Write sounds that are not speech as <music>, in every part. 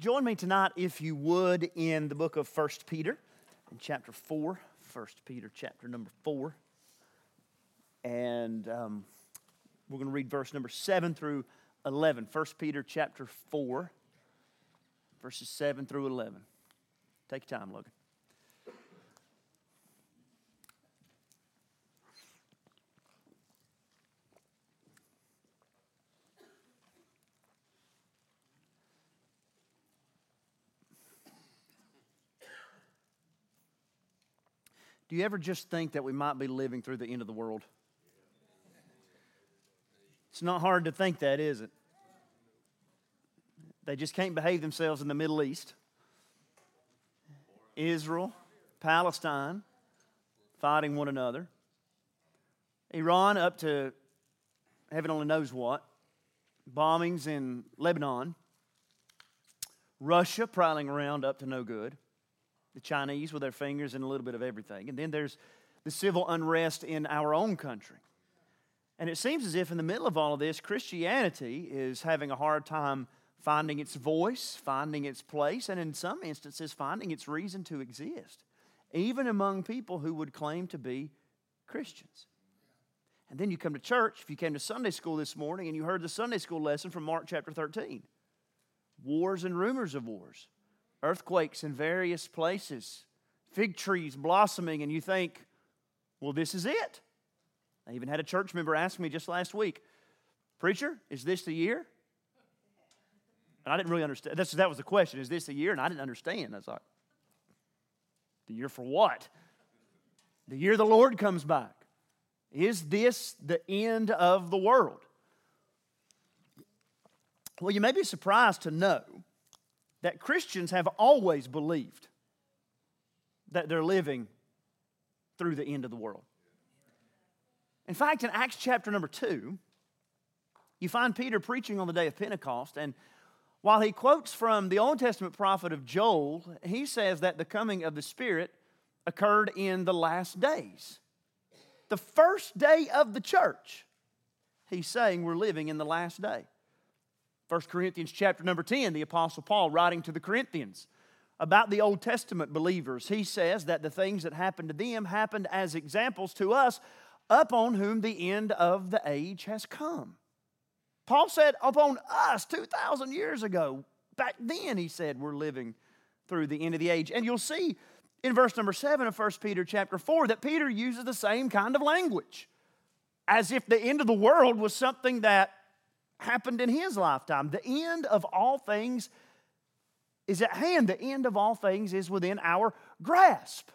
Join me tonight, if you would, in the book of 1 Peter, in chapter 4. 1 Peter, chapter number 4. And um, we're going to read verse number 7 through 11. 1 Peter, chapter 4, verses 7 through 11. Take your time, Logan. Do you ever just think that we might be living through the end of the world? It's not hard to think that, is it? They just can't behave themselves in the Middle East. Israel, Palestine, fighting one another. Iran up to heaven only knows what. Bombings in Lebanon. Russia prowling around up to no good the Chinese with their fingers in a little bit of everything. And then there's the civil unrest in our own country. And it seems as if in the middle of all of this, Christianity is having a hard time finding its voice, finding its place, and in some instances, finding its reason to exist, even among people who would claim to be Christians. And then you come to church, if you came to Sunday school this morning and you heard the Sunday school lesson from Mark chapter 13 wars and rumors of wars earthquakes in various places, fig trees blossoming, and you think, well, this is it. I even had a church member ask me just last week, Preacher, is this the year? And I didn't really understand. That's, that was the question. Is this the year? And I didn't understand. I was like, the year for what? The year the Lord comes back. Is this the end of the world? Well, you may be surprised to know that Christians have always believed that they're living through the end of the world. In fact, in Acts chapter number two, you find Peter preaching on the day of Pentecost, and while he quotes from the Old Testament prophet of Joel, he says that the coming of the Spirit occurred in the last days. The first day of the church, he's saying we're living in the last day. 1 Corinthians chapter number 10, the Apostle Paul writing to the Corinthians about the Old Testament believers. He says that the things that happened to them happened as examples to us, upon whom the end of the age has come. Paul said, upon us 2,000 years ago. Back then, he said, we're living through the end of the age. And you'll see in verse number 7 of 1 Peter chapter 4 that Peter uses the same kind of language as if the end of the world was something that happened in his lifetime. The end of all things is at hand, the end of all things is within our grasp.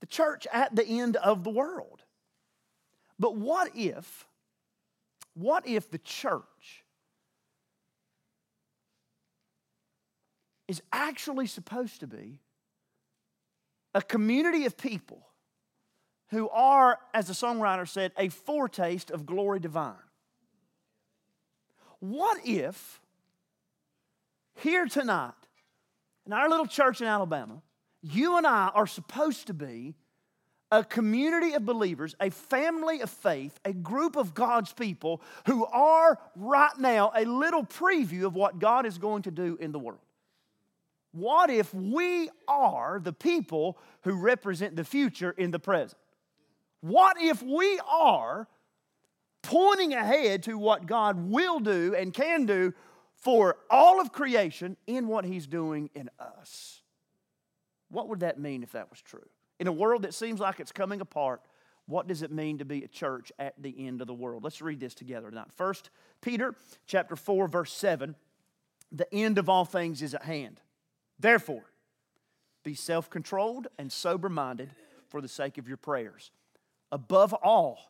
The church at the end of the world. But what if, what if the church is actually supposed to be a community of people who are, as the songwriter said, a foretaste of glory divine? What if here tonight, in our little church in Alabama, you and I are supposed to be a community of believers, a family of faith, a group of God's people who are right now a little preview of what God is going to do in the world. What if we are the people who represent the future in the present? What if we are pointing ahead to what God will do and can do for all of creation in what He's doing in us. What would that mean if that was true? In a world that seems like it's coming apart, what does it mean to be a church at the end of the world? Let's read this together tonight. First Peter chapter 4 verse 7, the end of all things is at hand. Therefore, be self-controlled and sober-minded for the sake of your prayers. Above all,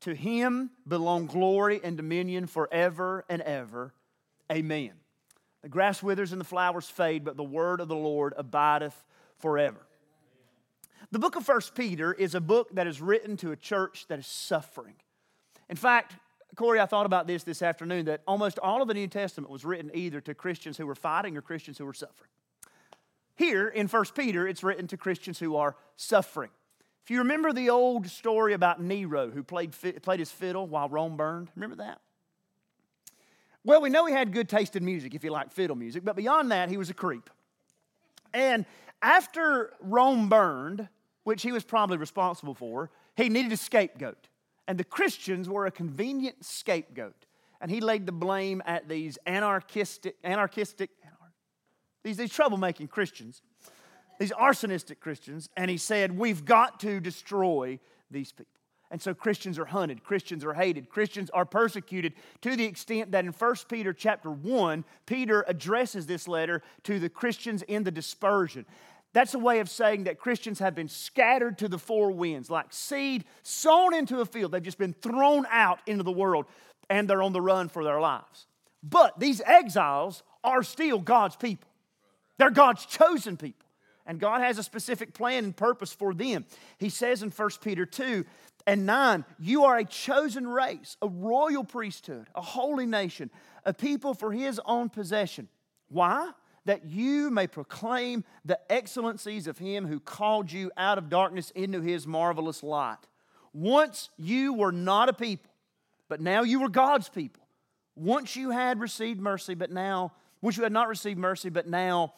to him belong glory and dominion forever and ever. Amen. The grass withers and the flowers fade, but the word of the Lord abideth forever. The book of First Peter is a book that is written to a church that is suffering. In fact, Corey, I thought about this this afternoon that almost all of the New Testament was written either to Christians who were fighting or Christians who were suffering. Here in 1 Peter, it's written to Christians who are suffering. If you remember the old story about Nero who played, played his fiddle while Rome burned, remember that? Well, we know he had good taste in music if you like fiddle music, but beyond that, he was a creep. And after Rome burned, which he was probably responsible for, he needed a scapegoat. And the Christians were a convenient scapegoat. And he laid the blame at these anarchistic, anarchistic, these, these troublemaking Christians, these arsonistic Christians, and he said, We've got to destroy these people. And so Christians are hunted, Christians are hated, Christians are persecuted to the extent that in 1 Peter chapter 1, Peter addresses this letter to the Christians in the dispersion. That's a way of saying that Christians have been scattered to the four winds, like seed sown into a field. They've just been thrown out into the world and they're on the run for their lives. But these exiles are still God's people, they're God's chosen people. And God has a specific plan and purpose for them. He says in 1 Peter 2 and 9, You are a chosen race, a royal priesthood, a holy nation, a people for his own possession. Why? that you may proclaim the excellencies of him who called you out of darkness into his marvelous light. Once you were not a people, but now you were God's people. Once you had received mercy, but now, once you had not received mercy, but now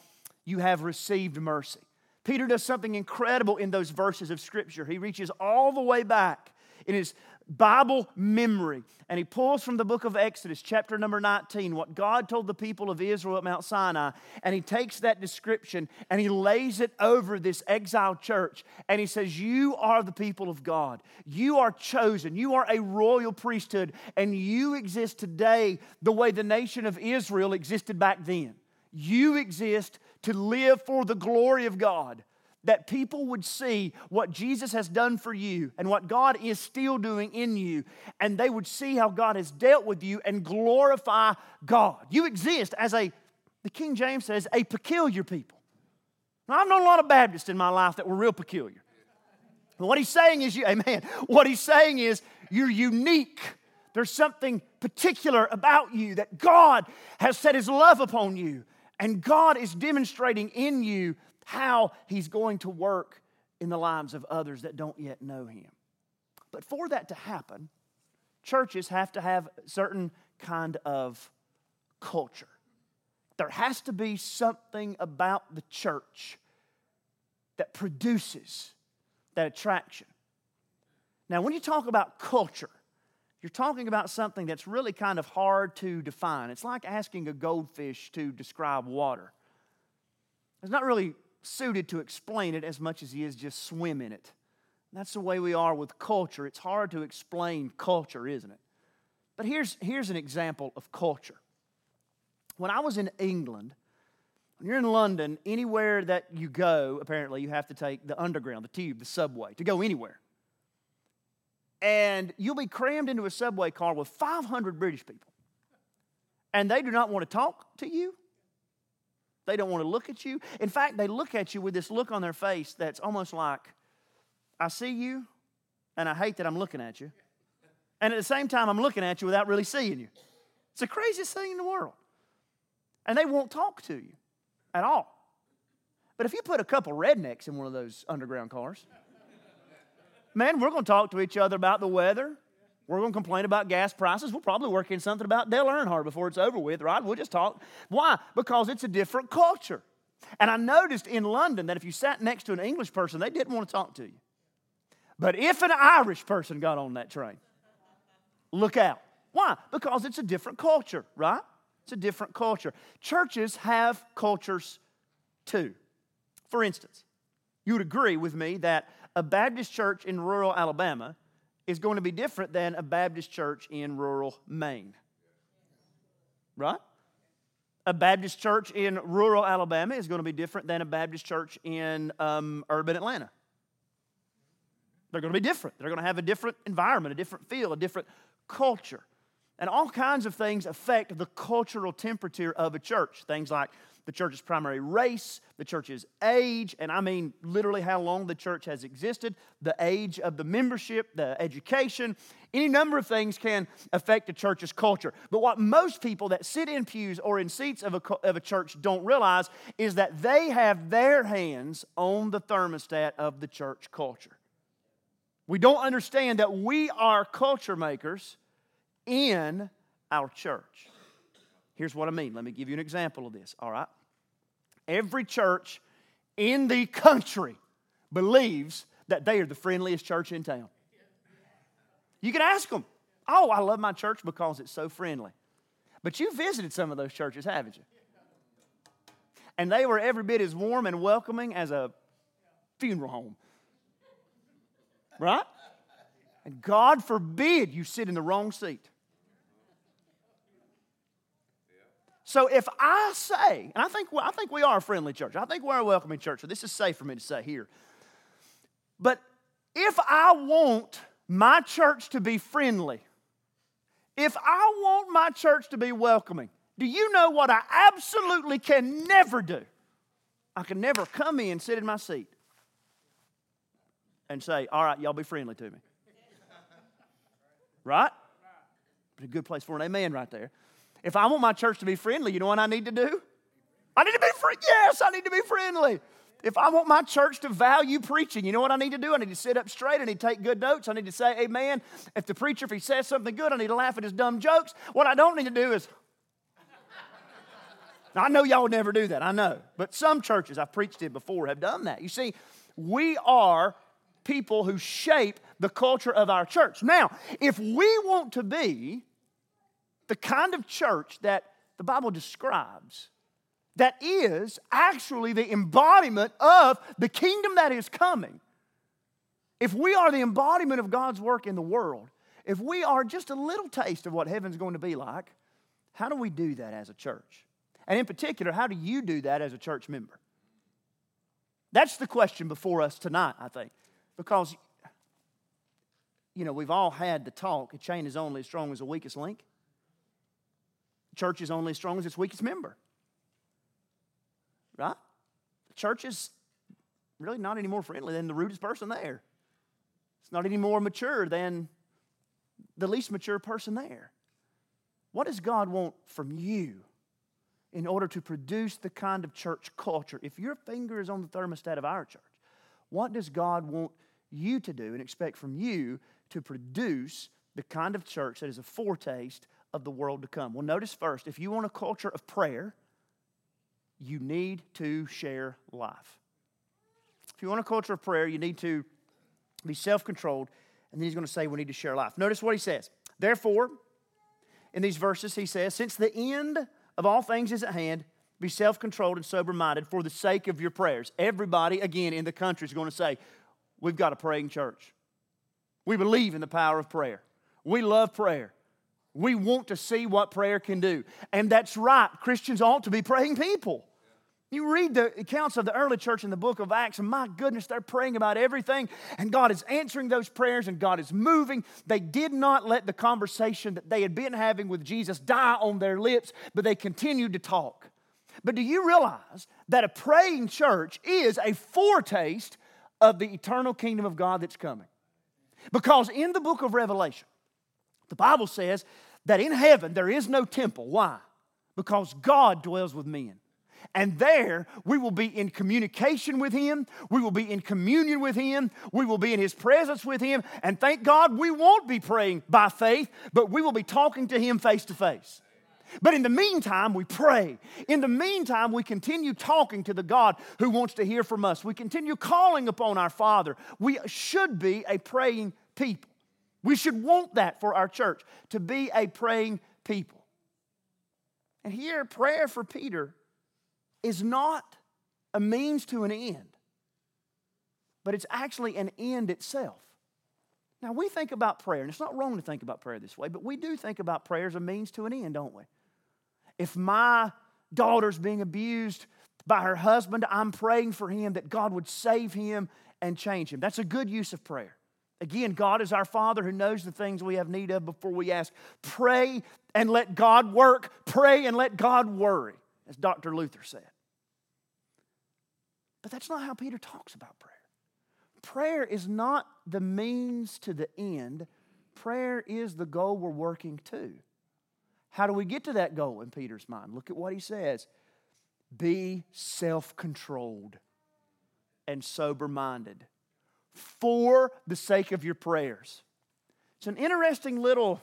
you have received mercy. Peter does something incredible in those verses of Scripture. He reaches all the way back in his Bible memory. And he pulls from the book of Exodus, chapter number 19, what God told the people of Israel at Mount Sinai. And he takes that description and he lays it over this exiled church. And he says, You are the people of God. You are chosen. You are a royal priesthood. And you exist today the way the nation of Israel existed back then. You exist to live for the glory of God that people would see what Jesus has done for you and what God is still doing in you, and they would see how God has dealt with you and glorify God. You exist as a, the King James says, a peculiar people. Now, I've known a lot of Baptists in my life that were real peculiar. what he's saying is, you, amen, what he's saying is, you're unique. There's something particular about you that God has set his love upon you, and God is demonstrating in you how he's going to work in the lives of others that don't yet know him. But for that to happen, churches have to have certain kind of culture. There has to be something about the church that produces that attraction. Now, when you talk about culture, you're talking about something that's really kind of hard to define. It's like asking a goldfish to describe water. It's not really suited to explain it as much as he is just swim in it. That's the way we are with culture. It's hard to explain culture, isn't it? But here's, here's an example of culture. When I was in England, when you're in London, anywhere that you go, apparently you have to take the underground, the tube, the subway to go anywhere. And you'll be crammed into a subway car with 500 British people. And they do not want to talk to you. They don't want to look at you. In fact, they look at you with this look on their face that's almost like, I see you, and I hate that I'm looking at you. And at the same time, I'm looking at you without really seeing you. It's the craziest thing in the world. And they won't talk to you at all. But if you put a couple rednecks in one of those underground cars, man, we're going to talk to each other about the weather, we're going to complain about gas prices. We'll probably work in something about Dale Earnhardt before it's over with, right? We'll just talk. Why? Because it's a different culture. And I noticed in London that if you sat next to an English person, they didn't want to talk to you. But if an Irish person got on that train, look out. Why? Because it's a different culture, right? It's a different culture. Churches have cultures too. For instance, you would agree with me that a Baptist church in rural Alabama is going to be different than a Baptist church in rural Maine. Right? A Baptist church in rural Alabama is going to be different than a Baptist church in um, urban Atlanta. They're going to be different. They're going to have a different environment, a different feel, a different culture. And all kinds of things affect the cultural temperature of a church. Things like the church's primary race, the church's age, and I mean literally how long the church has existed, the age of the membership, the education. Any number of things can affect a church's culture. But what most people that sit in pews or in seats of a, of a church don't realize is that they have their hands on the thermostat of the church culture. We don't understand that we are culture makers in our church. Here's what I mean. Let me give you an example of this, all right? Every church in the country believes that they are the friendliest church in town. You can ask them, Oh, I love my church because it's so friendly. But you visited some of those churches, haven't you? And they were every bit as warm and welcoming as a funeral home. Right? And God forbid you sit in the wrong seat. So if I say, and I think, I think we are a friendly church, I think we're a welcoming church, so this is safe for me to say here. But if I want my church to be friendly, if I want my church to be welcoming, do you know what I absolutely can never do? I can never come in, sit in my seat, and say, All right, y'all be friendly to me. <laughs> Right? A good place for an amen right there. If I want my church to be friendly, you know what I need to do? I need to be free. Yes, I need to be friendly. If I want my church to value preaching, you know what I need to do? I need to sit up straight. I need to take good notes. I need to say amen. If the preacher, if he says something good, I need to laugh at his dumb jokes. What I don't need to do is, I know y'all would never do that, I know. But some churches I've preached in before have done that. You see, we are people who shape the culture of our church. Now, if we want to be the kind of church that the Bible describes that is actually the embodiment of the kingdom that is coming. If we are the embodiment of God's work in the world, if we are just a little taste of what heaven's going to be like, how do we do that as a church? And in particular, how do you do that as a church member? That's the question before us tonight, I think. Because, you know, we've all had the talk a chain is only as strong as the weakest link church is only as strong as its weakest member. Right? The church is really not any more friendly than the rudest person there. It's not any more mature than the least mature person there. What does God want from you in order to produce the kind of church culture? If your finger is on the thermostat of our church, what does God want you to do and expect from you to produce the kind of church that is a foretaste of the world to come. Well, notice first, if you want a culture of prayer, you need to share life. If you want a culture of prayer, you need to be self controlled. And then he's going to say we need to share life. Notice what he says. Therefore, in these verses, he says, Since the end of all things is at hand, be self controlled and sober minded for the sake of your prayers. Everybody, again, in the country is going to say, We've got a praying church. We believe in the power of prayer. We love prayer. We want to see what prayer can do. And that's right, Christians ought to be praying people. You read the accounts of the early church in the book of Acts, and my goodness, they're praying about everything, and God is answering those prayers, and God is moving. They did not let the conversation that they had been having with Jesus die on their lips, but they continued to talk. But do you realize that a praying church is a foretaste of the eternal kingdom of God that's coming? Because in the book of Revelation, the Bible says that in heaven there is no temple. Why? Because God dwells with men. And there we will be in communication with Him. We will be in communion with Him. We will be in His presence with Him. And thank God we won't be praying by faith, but we will be talking to Him face to face. But in the meantime, we pray. In the meantime, we continue talking to the God who wants to hear from us. We continue calling upon our Father. We should be a praying people. We should want that for our church to be a praying people. And here, prayer for Peter is not a means to an end, but it's actually an end itself. Now, we think about prayer, and it's not wrong to think about prayer this way, but we do think about prayer as a means to an end, don't we? If my daughter's being abused by her husband, I'm praying for him that God would save him and change him. That's a good use of prayer. Again, God is our Father who knows the things we have need of before we ask. Pray and let God work. Pray and let God worry, as Dr. Luther said. But that's not how Peter talks about prayer. Prayer is not the means to the end, prayer is the goal we're working to. How do we get to that goal in Peter's mind? Look at what he says be self controlled and sober minded for the sake of your prayers. It's an interesting little,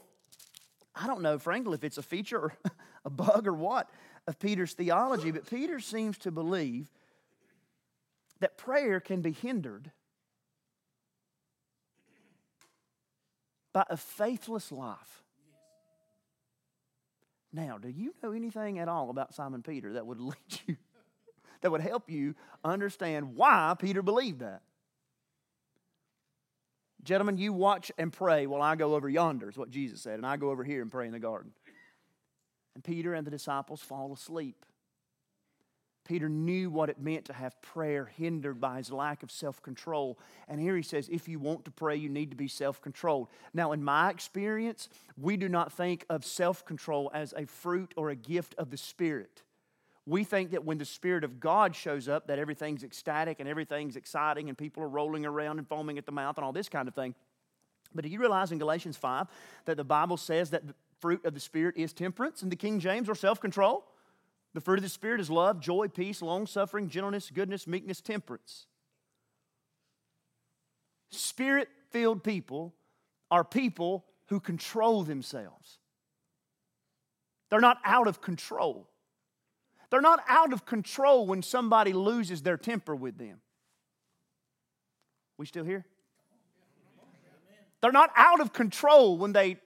I don't know, frankly, if it's a feature or <laughs> a bug or what of Peter's theology, but Peter seems to believe that prayer can be hindered by a faithless life. Now, do you know anything at all about Simon Peter that would <laughs> lead you, that would help you understand why Peter believed that? Gentlemen, you watch and pray while I go over yonder, is what Jesus said, and I go over here and pray in the garden. And Peter and the disciples fall asleep. Peter knew what it meant to have prayer hindered by his lack of self control. And here he says, if you want to pray, you need to be self controlled. Now, in my experience, we do not think of self control as a fruit or a gift of the Spirit. We think that when the Spirit of God shows up, that everything's ecstatic and everything's exciting and people are rolling around and foaming at the mouth and all this kind of thing. But do you realize in Galatians 5 that the Bible says that the fruit of the Spirit is temperance in the King James or self control? The fruit of the Spirit is love, joy, peace, long suffering, gentleness, goodness, meekness, temperance. Spirit filled people are people who control themselves. They're not out of control. They're not out of control when somebody loses their temper with them. We still here? They're not out of control when they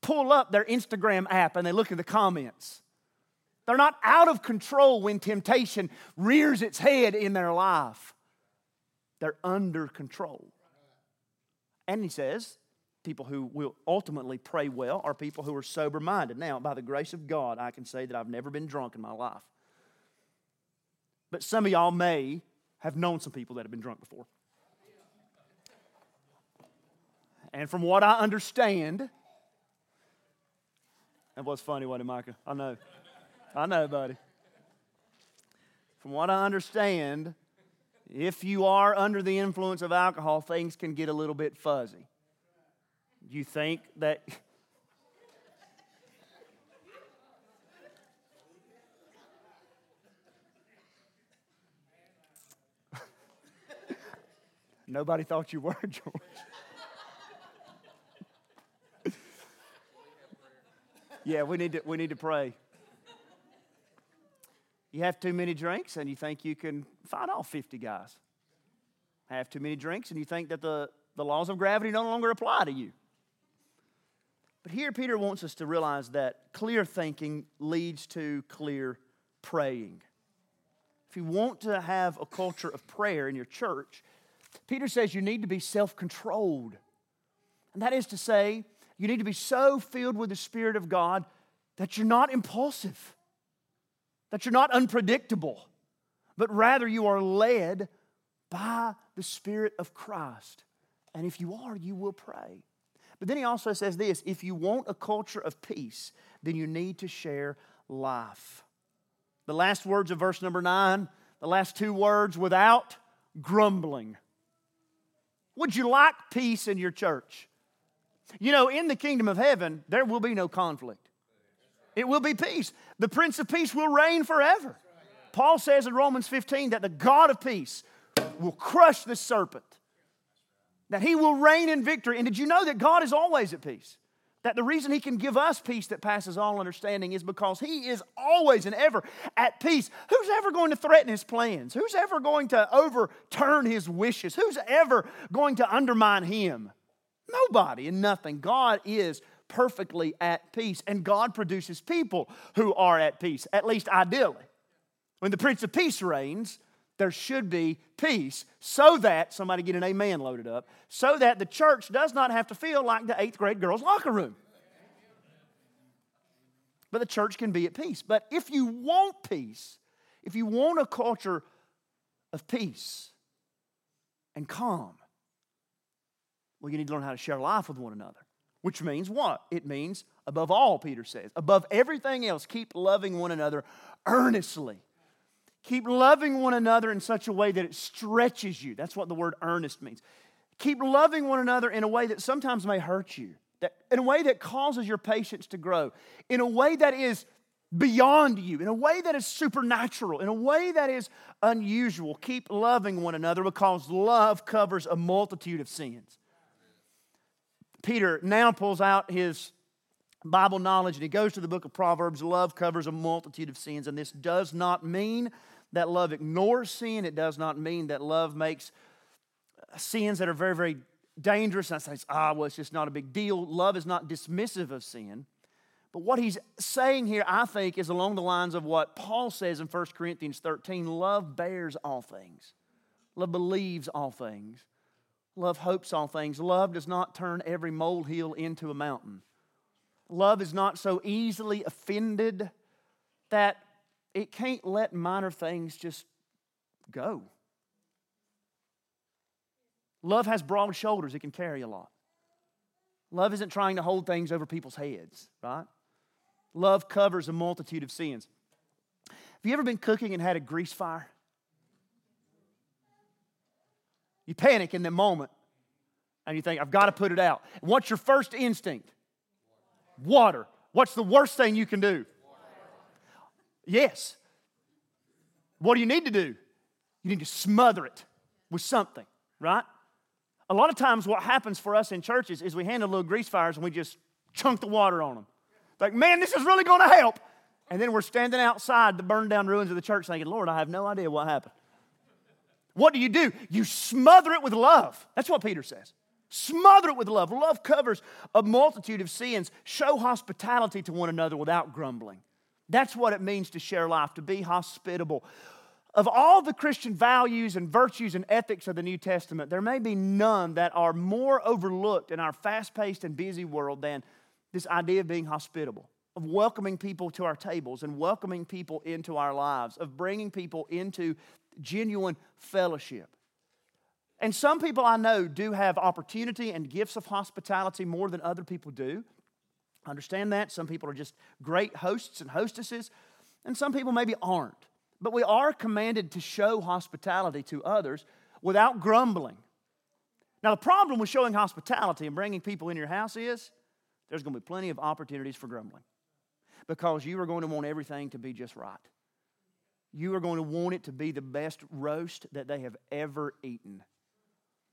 pull up their Instagram app and they look at the comments. They're not out of control when temptation rears its head in their life. They're under control. And he says, people who will ultimately pray well are people who are sober minded. Now, by the grace of God, I can say that I've never been drunk in my life. But some of y'all may have known some people that have been drunk before. And from what I understand, that was funny, wasn't it, Micah? I know. I know, buddy. From what I understand, if you are under the influence of alcohol, things can get a little bit fuzzy. You think that. <laughs> Nobody thought you were, <laughs> George. yeah, we need to, we need to pray. You have too many drinks and you think you can fight off 50 guys. Have too many drinks and you think that the, the laws of gravity no longer apply to you. But here, Peter wants us to realize that clear thinking leads to clear praying. If you want to have a culture of prayer in your church, Peter says you need to be self controlled. And that is to say, you need to be so filled with the Spirit of God that you're not impulsive that you're not unpredictable, but rather you are led by the Spirit of Christ. And if you are, you will pray. But then he also says this if you want a culture of peace, then you need to share life. The last words of verse number nine, the last two words, without grumbling. Would you like peace in your church? You know, in the kingdom of heaven, there will be no conflict. It will be peace. The Prince of Peace will reign forever. Paul says in Romans 15 that the God of peace will crush the serpent, that he will reign in victory. And did you know that God is always at peace? That the reason he can give us peace that passes all understanding is because he is always and ever at peace. Who's ever going to threaten his plans? Who's ever going to overturn his wishes? Who's ever going to undermine him? Nobody and nothing. God is perfectly at peace. And God produces people who are at peace, at least ideally. When the Prince of Peace reigns, there should be peace so that, somebody get an amen loaded up, so that the church does not have to feel like the eighth grade girls' locker room. But the church can be at peace. But if you want peace, if you want a culture of peace and calm, Well, you need to learn how to share life with one another. Which means what? It means, above all, Peter says, above everything else, keep loving one another earnestly. Keep loving one another in such a way that it stretches you. That's what the word earnest means. Keep loving one another in a way that sometimes may hurt you, that, in a way that causes your patience to grow, in a way that is beyond you, in a way that is supernatural, in a way that is unusual. Keep loving one another because love covers a multitude of sins. Peter now pulls out his Bible knowledge and he goes to the book of Proverbs. Love covers a multitude of sins, and this does not mean that love ignores sin. It does not mean that love makes sins that are very, very dangerous. And I say, ah, well, it's just not a big deal. Love is not dismissive of sin. But what he's saying here, I think, is along the lines of what Paul says in 1 Corinthians 13 love bears all things, love believes all things, love hopes all things. Love does not turn every molehill into a mountain. Love is not so easily offended that it can't let minor things just go. Love has broad shoulders, it can carry a lot. Love isn't trying to hold things over people's heads, right? Love covers a multitude of sins. Have you ever been cooking and had a grease fire? You panic in the moment and you think, I've got to put it out. what's your first instinct? Water. What's the worst thing you can do? Yes. What do you need to do? You need to smother it with something, right? A lot of times, what happens for us in churches is we handle little grease fires and we just chunk the water on them. Like, man, this is really going to help. And then we're standing outside the burned down ruins of the church thinking, Lord, I have no idea what happened. What do you do? You smother it with love. That's what Peter says. Smother it with love. Love covers a multitude of sins. Show hospitality to one another without grumbling. That's what it means to share life, to be hospitable. Of all the Christian values and virtues and ethics of the New Testament, there may be none that are more overlooked in our fast paced and busy world than this idea of being hospitable, of welcoming people to our tables and welcoming people into our lives, of bringing people into genuine fellowship. And some people I know do have opportunity and gifts of hospitality more than other people do. Understand that. Some people are just great hosts and hostesses, and some people maybe aren't. But we are commanded to show hospitality to others without grumbling. Now, the problem with showing hospitality and bringing people in your house is there's going to be plenty of opportunities for grumbling because you are going to want everything to be just right. You are going to want it to be the best roast that they have ever eaten.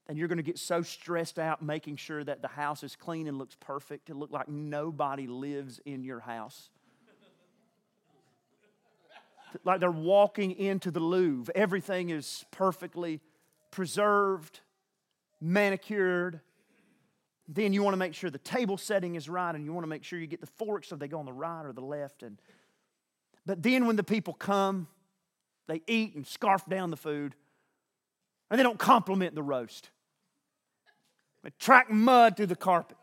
And you're going to get so stressed out making sure that the house is clean and looks perfect to look like nobody lives in your house <laughs> like they're walking into the Louvre. Everything is perfectly preserved, manicured. Then you want to make sure the table setting is right and you want to make sure you get the forks so they go on the right or the left. And, but then when the people come, they eat and scarf down the food and they don't compliment the roast. Track mud through the carpet.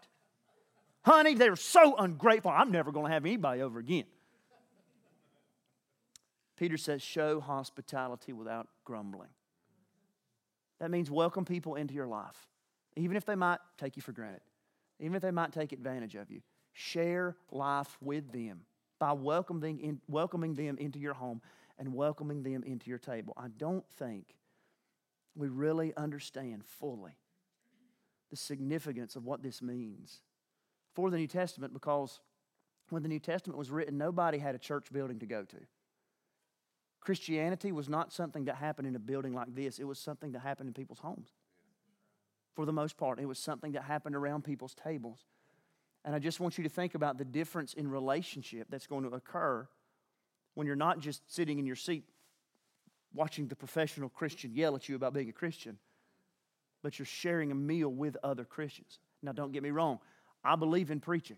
Honey, they're so ungrateful. I'm never going to have anybody over again. Peter says, show hospitality without grumbling. That means welcome people into your life, even if they might take you for granted, even if they might take advantage of you. Share life with them by welcoming, in, welcoming them into your home and welcoming them into your table. I don't think we really understand fully the significance of what this means for the New Testament because when the New Testament was written, nobody had a church building to go to. Christianity was not something that happened in a building like this, it was something that happened in people's homes. For the most part, it was something that happened around people's tables. And I just want you to think about the difference in relationship that's going to occur when you're not just sitting in your seat watching the professional Christian yell at you about being a Christian, but you're sharing a meal with other Christians. Now, don't get me wrong, I believe in preaching,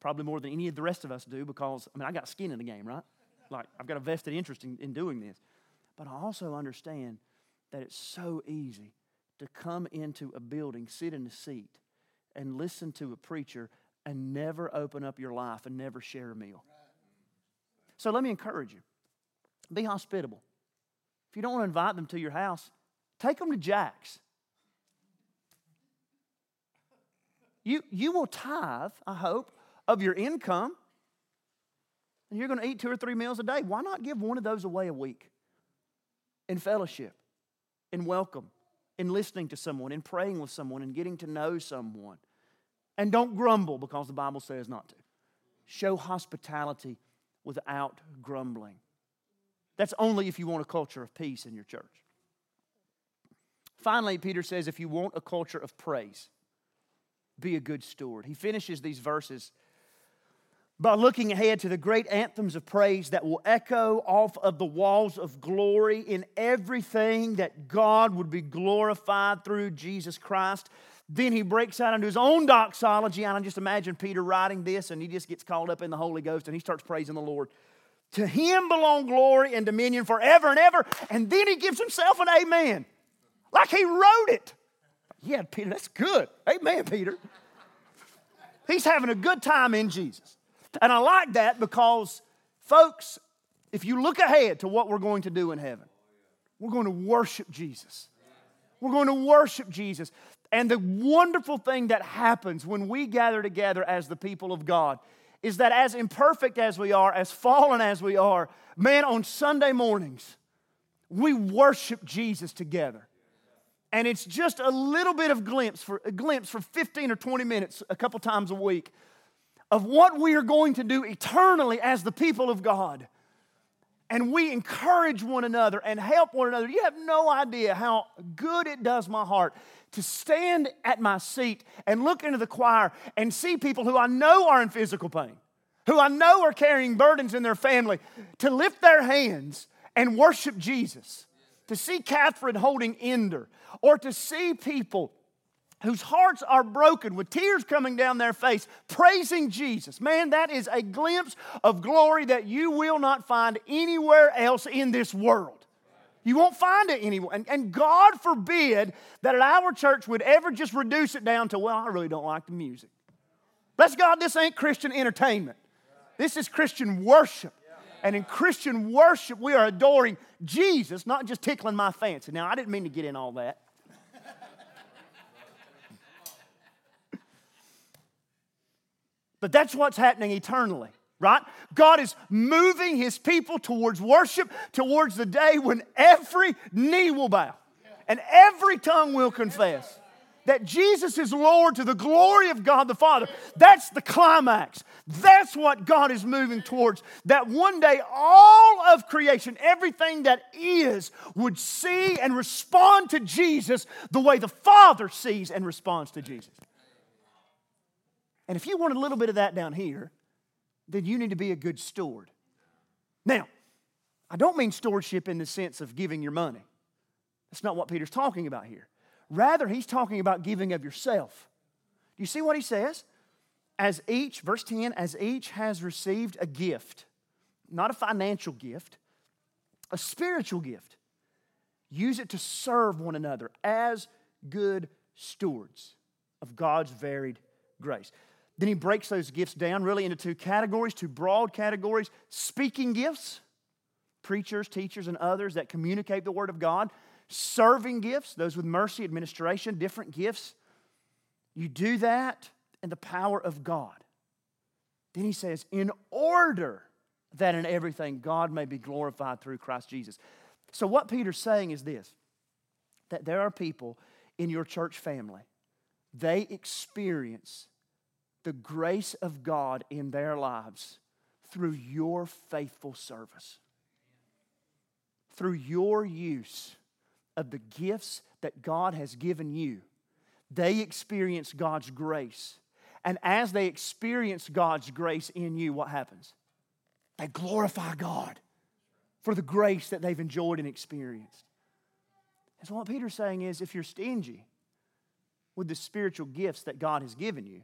probably more than any of the rest of us do because, I mean, I got skin in the game, right? like I've got a vested interest in, in doing this. But I also understand that it's so easy to come into a building, sit in a seat, and listen to a preacher and never open up your life and never share a meal. So let me encourage you be hospitable. If you don't want to invite them to your house, take them to Jack's. You, you will tithe, I hope, of your income. And you're going to eat two or three meals a day. Why not give one of those away a week in fellowship, in welcome, in listening to someone, in praying with someone, in getting to know someone? And don't grumble because the Bible says not to. Show hospitality without grumbling. That's only if you want a culture of peace in your church. Finally, Peter says if you want a culture of praise, be a good steward. He finishes these verses by looking ahead to the great anthems of praise that will echo off of the walls of glory in everything that God would be glorified through Jesus Christ. Then he breaks out into his own doxology, and I just imagine Peter writing this, and he just gets caught up in the Holy Ghost and he starts praising the Lord. To him belong glory and dominion forever and ever. And then he gives himself an amen, like he wrote it. Yeah, Peter, that's good. Amen, Peter. He's having a good time in Jesus. And I like that because, folks, if you look ahead to what we're going to do in heaven, we're going to worship Jesus. We're going to worship Jesus. And the wonderful thing that happens when we gather together as the people of God is that as imperfect as we are, as fallen as we are, man, on Sunday mornings, we worship Jesus together. And it's just a little bit of glimpse for a glimpse for 15 or 20 minutes a couple times a week of what we are going to do eternally as the people of God. And we encourage one another and help one another. You have no idea how good it does my heart to stand at my seat and look into the choir and see people who I know are in physical pain, who I know are carrying burdens in their family, to lift their hands and worship Jesus. To see Catherine holding Ender, or to see people whose hearts are broken with tears coming down their face, praising Jesus. Man, that is a glimpse of glory that you will not find anywhere else in this world. You won't find it anywhere. And, and God forbid that at our church would ever just reduce it down to, well, I really don't like the music. Bless God, this ain't Christian entertainment. This is Christian worship. And in Christian worship, we are adoring Jesus, not just tickling my fancy. Now, I didn't mean to get in all that. But that's what's happening eternally, right? God is moving his people towards worship, towards the day when every knee will bow and every tongue will confess that Jesus is Lord to the glory of God the Father. That's the climax. That's what God is moving towards. That one day all of creation, everything that is, would see and respond to Jesus the way the Father sees and responds to Jesus. And if you want a little bit of that down here, then you need to be a good steward. Now, I don't mean stewardship in the sense of giving your money. That's not what Peter's talking about here. Rather, he's talking about giving of yourself. Do you see what he says? As each, verse 10, as each has received a gift, not a financial gift, a spiritual gift, use it to serve one another as good stewards of God's varied grace. Then he breaks those gifts down really into two categories, two broad categories speaking gifts, preachers, teachers, and others that communicate the Word of God, serving gifts, those with mercy, administration, different gifts. You do that in the power of God. Then he says, in order that in everything God may be glorified through Christ Jesus. So, what Peter's saying is this that there are people in your church family, they experience the grace of God in their lives through your faithful service, through your use of the gifts that God has given you. They experience God's grace. And as they experience God's grace in you, what happens? They glorify God for the grace that they've enjoyed and experienced. And so, what Peter's saying is if you're stingy with the spiritual gifts that God has given you,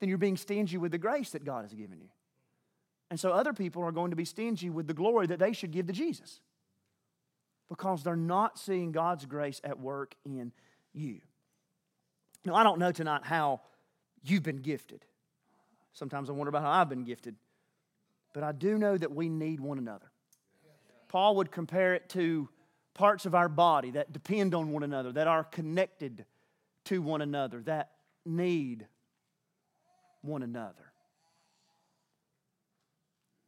then you're being stingy with the grace that God has given you. And so other people are going to be stingy with the glory that they should give to Jesus because they're not seeing God's grace at work in you. Now, I don't know tonight how you've been gifted. Sometimes I wonder about how I've been gifted. But I do know that we need one another. Paul would compare it to parts of our body that depend on one another, that are connected to one another, that need one another.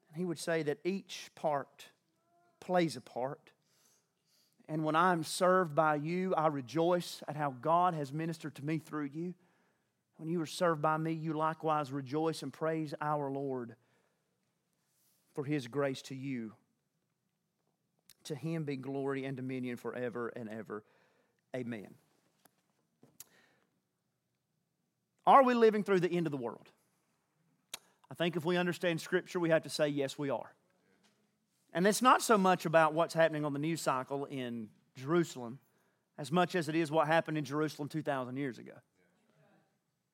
And he would say that each part plays a part. And when I'm served by you, I rejoice at how God has ministered to me through you. When you are served by me, you likewise rejoice and praise our Lord for his grace to you. To him be glory and dominion forever and ever. Amen. Are we living through the end of the world? I think if we understand Scripture, we have to say, yes, we are. And it's not so much about what's happening on the news cycle in Jerusalem as much as it is what happened in Jerusalem 2,000 years ago.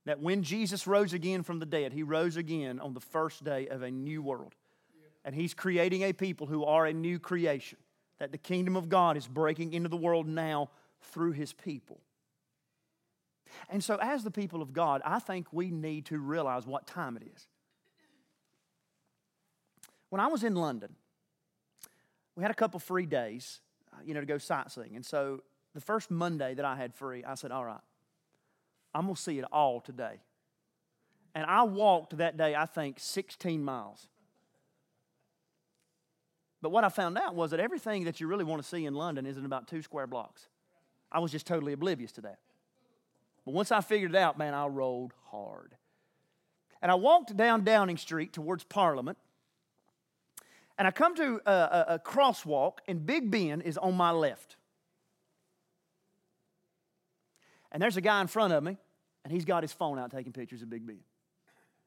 That when Jesus rose again from the dead, he rose again on the first day of a new world. And he's creating a people who are a new creation. That the kingdom of God is breaking into the world now through his people. And so, as the people of God, I think we need to realize what time it is. When I was in London, we had a couple free days, uh, you know, to go sightseeing. And so the first Monday that I had free, I said, All right, I'm going to see it all today. And I walked that day, I think, 16 miles. But what I found out was that everything that you really want to see in London is in about two square blocks. I was just totally oblivious to that. But once I figured it out, man, I rolled hard. And I walked down Downing Street towards Parliament, and I come to a, a, a crosswalk, and Big Ben is on my left. And there's a guy in front of me, and he's got his phone out taking pictures of Big Ben.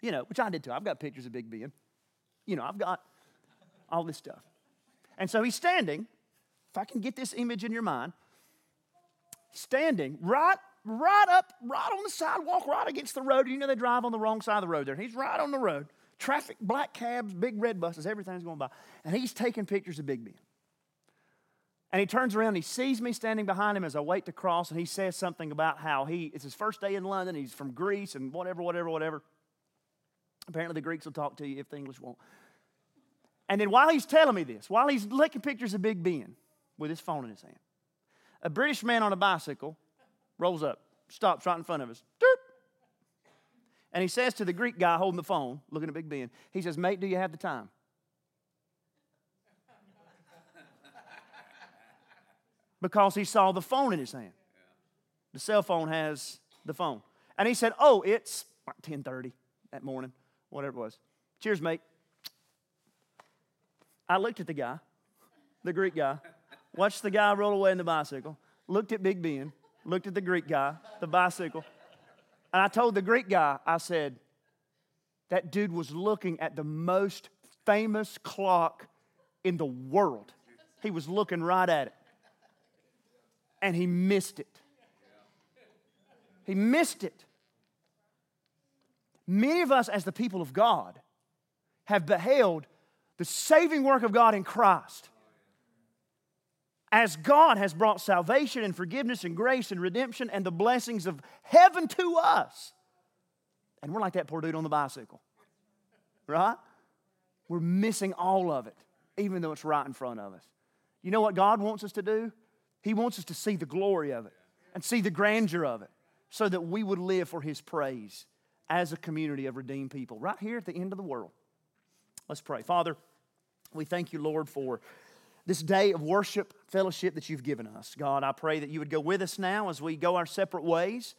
You know, which I did too. I've got pictures of Big Ben. You know, I've got all this stuff. And so he's standing, if I can get this image in your mind, standing right, right up, right on the sidewalk, right against the road. You know they drive on the wrong side of the road there. He's right on the road traffic, black cabs, big red buses, everything's going by. And he's taking pictures of Big Ben. And he turns around he sees me standing behind him as I wait to cross, and he says something about how he, it's his first day in London, he's from Greece, and whatever, whatever, whatever. Apparently, the Greeks will talk to you if the English won't. And then while he's telling me this, while he's looking pictures of Big Ben with his phone in his hand, a British man on a bicycle rolls up, stops right in front of us. And he says to the Greek guy holding the phone, looking at Big Ben, he says, Mate, do you have the time? because he saw the phone in his hand. The cell phone has the phone. And he said, Oh, it's 10:30 that morning, whatever it was. Cheers, mate. I looked at the guy, the Greek guy, watched the guy roll away in the bicycle, looked at Big Ben, looked at the Greek guy, the bicycle, and I told the Greek guy, I said, that dude was looking at the most famous clock in the world. He was looking right at it. And he missed it. He missed it. Many of us, as the people of God, have beheld the saving work of God in Christ as God has brought salvation and forgiveness and grace and redemption and the blessings of heaven to us. And we're like that poor dude on the bicycle, right? We're missing all of it, even though it's right in front of us. You know what God wants us to do? He wants us to see the glory of it and see the grandeur of it so that we would live for His praise as a community of redeemed people right here at the end of the world. Let's pray. Father, we thank you, Lord, for this day of worship, fellowship that you've given us. God, I pray that you would go with us now as we go our separate ways.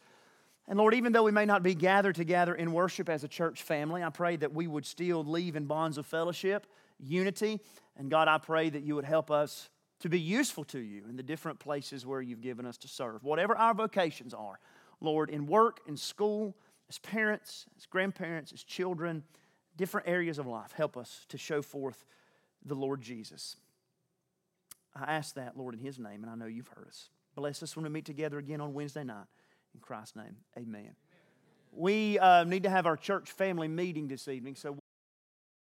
And Lord, even though we may not be gathered together in worship as a church family, I pray that we would still leave in bonds of fellowship, unity. And God, I pray that you would help us to be useful to you in the different places where you've given us to serve, whatever our vocations are. Lord, in work, in school, as parents, as grandparents, as children, different areas of life, help us to show forth the Lord Jesus. I ask that, Lord, in His name, and I know you've heard us. Bless us when we meet together again on Wednesday night. In Christ's name, amen. We uh, need to have our church family meeting this evening, so